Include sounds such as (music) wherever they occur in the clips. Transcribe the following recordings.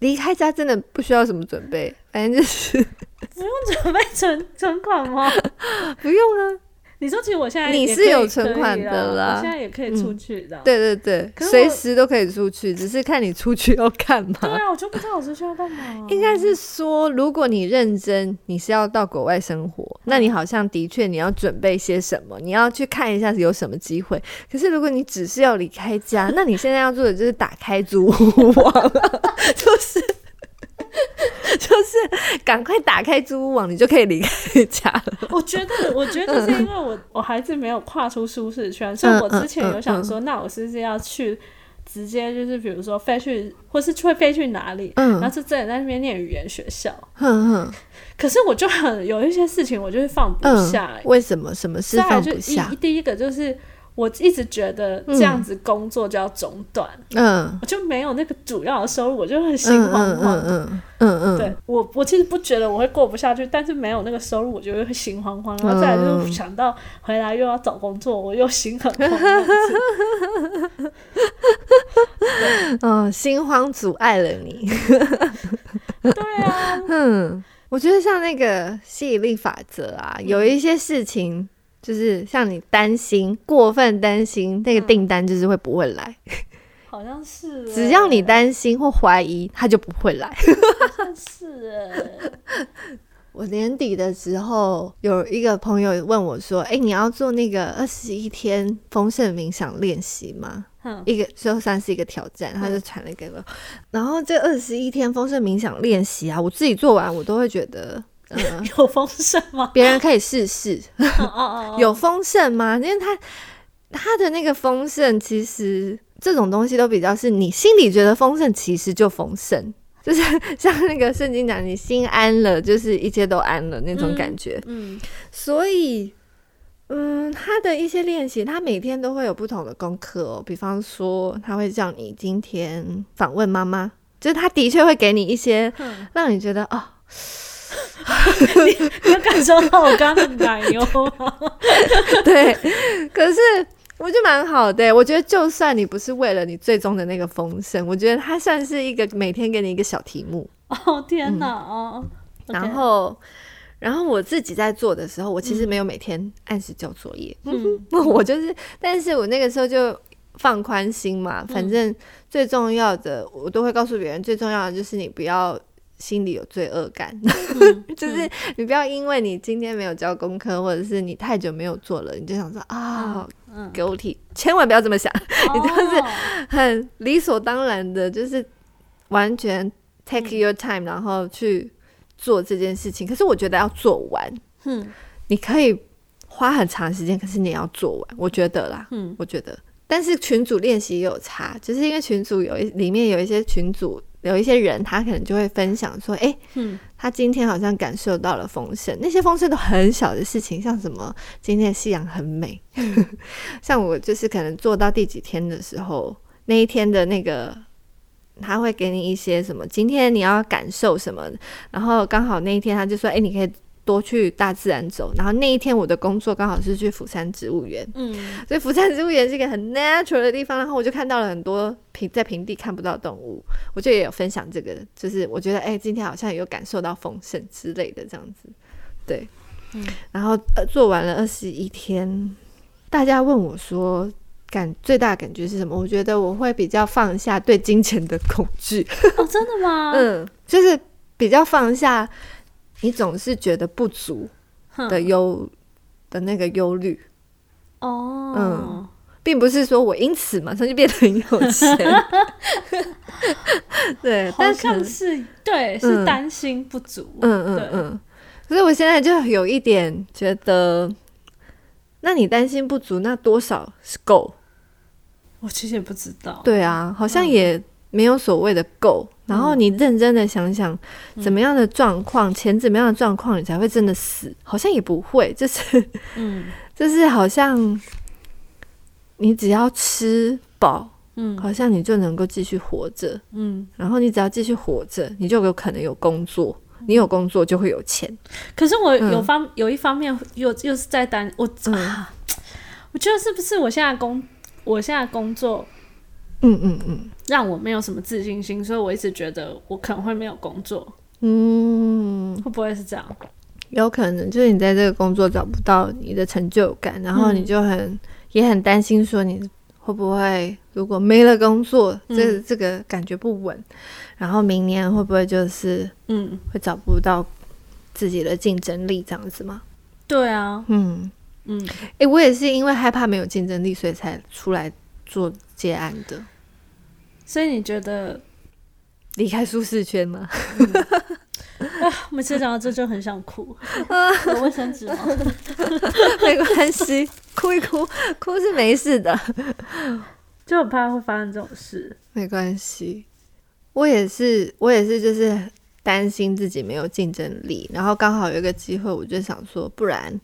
离开家真的不需要什么准备，反正就是不用准备存存款吗？(laughs) 不用啊。你说，其实我现在你是有存款的啦我现在也可以出去的。对对对，随时都可以出去，只是看你出去要干嘛。(laughs) 对啊，我就不知道我出去要干嘛。应该是说，如果你认真，你是要到国外生活，那你好像的确你要准备些什么，你要去看一下有什么机会。可是如果你只是要离开家，那你现在要做的就是打开租屋网了，(laughs) 就是 (laughs) 就是赶快打开租屋网，你就可以离开家了。我觉得，(laughs) 我觉得是因为我我还是没有跨出舒适圈，所以我之前有想说，那我是不是要去直接就是比如说飞去，或是会飞去哪里，嗯然后是真的在那边念语言学校。嗯嗯，可是我就很有一些事情，我就是放不嗯下、欸。为什么？什么事放不下一？第一个就是我一直觉得这样子工作就要中断，嗯我就没有那个主要的收入，我就很心嗯慌慌。嗯嗯嗯对我，我其实不觉得我会过不下去，但是没有那个收入，我就会心慌慌。然后再来就是想到回来又要找工作，我又心很慌。嗯，(laughs) 心慌阻碍了你。对啊，(laughs) 嗯，我觉得像那个吸引力法则啊，有一些事情就是像你担心、过分担心，那个订单就是会不会来。好像是欸，只要你担心或怀疑，他就不会来。好像是哎，(laughs) 我年底的时候，有一个朋友问我说：“哎、你要做那个二十一天丰盛冥想练习吗？”嗯一个就算是一个挑战，他就传了给我。然后这二十一天丰盛冥想练习啊，我自己做完，我都会觉得，嗯、有丰盛吗？别人可以试试。哦哦哦，有丰盛吗？因为他他的那个丰盛，其实这种东西都比较是你心里觉得丰盛，其实就丰盛。(laughs) 就是 (laughs) 像那个圣经讲，你心安了，就是一切都安了那种感觉。嗯所以，嗯，他的一些练习，他每天都会有不同的功课哦。比方说，他会叫你今天访问妈妈，就是他的确会给你一些嗯，让你觉得哦，(laughs) 你有感受到我刚刚的奶油吗？(laughs) 对，可是我觉得蛮好的。我觉得就算你不是为了你最终的那个丰盛，我觉得它算是一个每天给你一个小题目，哦天哪哦，然后。然后我自己在做的时候，我其实没有每天按时交作业，嗯 (laughs) 我就是，但是我那个时候就放宽心嘛，反正最重要的，我都会告诉别人，最重要的就是你不要心里有罪恶感，嗯 (laughs) 就是你不要因为你今天没有交功课，或者是你太久没有做了，你就想说啊，嗯，给我提，千万不要这么想，(laughs) 你就是很理所当然的，就是完全 take your time，、然后去做这件事情。可是我觉得要做完，嗯。你可以花很长时间，可是你要做完，我觉得啦，嗯。我觉得。但是群组练习也有差，就是因为群组有一里面有一些群组有一些人，他可能就会分享说，诶，嗯他今天好像感受到了丰盛，那些丰盛都很小的事情，像什么今天的夕阳很美，(laughs) 像我就是可能做到第几天的时候，那一天的那个。他会给你一些什么？今天你要感受什么？然后刚好那一天他就说：“诶，你可以多去大自然走。”然后那一天我的工作刚好是去釜山植物园，嗯所以釜山植物园是一个很 natural 的地方，然后我就看到了很多平在平地看不到动物，我就也有分享这个，就是我觉得哎、今天好像有感受到丰盛之类的这样子，对，嗯然后呃做完了二十一天，大家问我说感最大的感觉是什么？我觉得我会比较放下对金钱的恐惧，(laughs) 哦，真的吗？嗯，就是比较放下你总是觉得不足的忧的那个忧虑。哦，嗯并不是说我因此马上就变得很有钱，(laughs) 对，但可能像是对，是担心不足。嗯嗯对嗯，所以我现在就有一点觉得，那你担心不足，那多少是够？我其实也不知道。对啊，好像嗯也没有所谓的够。然后你认真的想想，怎么样的状况，钱怎么样的状况，你才会真的死？好像也不会，就是嗯 (laughs) 就是好像你只要吃饱，嗯好像你就能够继续活着。嗯。然后你只要继续活着，你就有可能有工作，你有工作就会有钱。可是我嗯有方、有一方面又又是在担我、嗯啊，我觉得是不是我现在工我现在工作嗯嗯嗯。让我没有什么自信心，所以我一直觉得我可能会没有工作，嗯，会不会是这样？有可能就是你在这个工作找不到你的成就感，然后你嗯就很、也很担心说你会不会如果没了工作，这嗯这个感觉不稳，然后明年会不会就是嗯，会找不到自己的竞争力这样子吗？对啊，嗯，嗯，诶、我也是因为害怕没有竞争力，所以才出来做接案的，所以你觉得，离开舒适圈吗？每次讲到这就很想哭，(laughs) 有卫生纸吗？(laughs) 没关系，哭一哭，哭是没事的。(laughs) 就很怕会发生这种事。没关系，我也是，我也是，就是担心自己没有竞争力，然后刚好有一个机会，我就想说，不然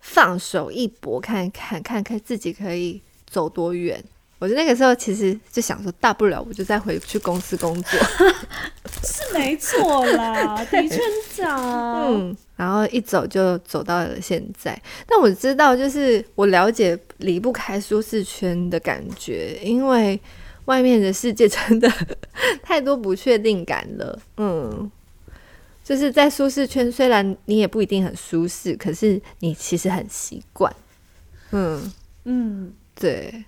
放手一搏，看看看看自己可以走多远。我就那个时候其实就想说，大不了我就再回去公司工作，(laughs) 是没错啦，(laughs) 的确是这样啊。嗯，然后一走就走到了现在。但我知道，就是我了解离不开舒适圈的感觉，因为外面的世界 (laughs) 真的太多不确定感了。嗯，就是在舒适圈，虽然你也不一定很舒适，可是你其实很习惯。嗯，嗯，对。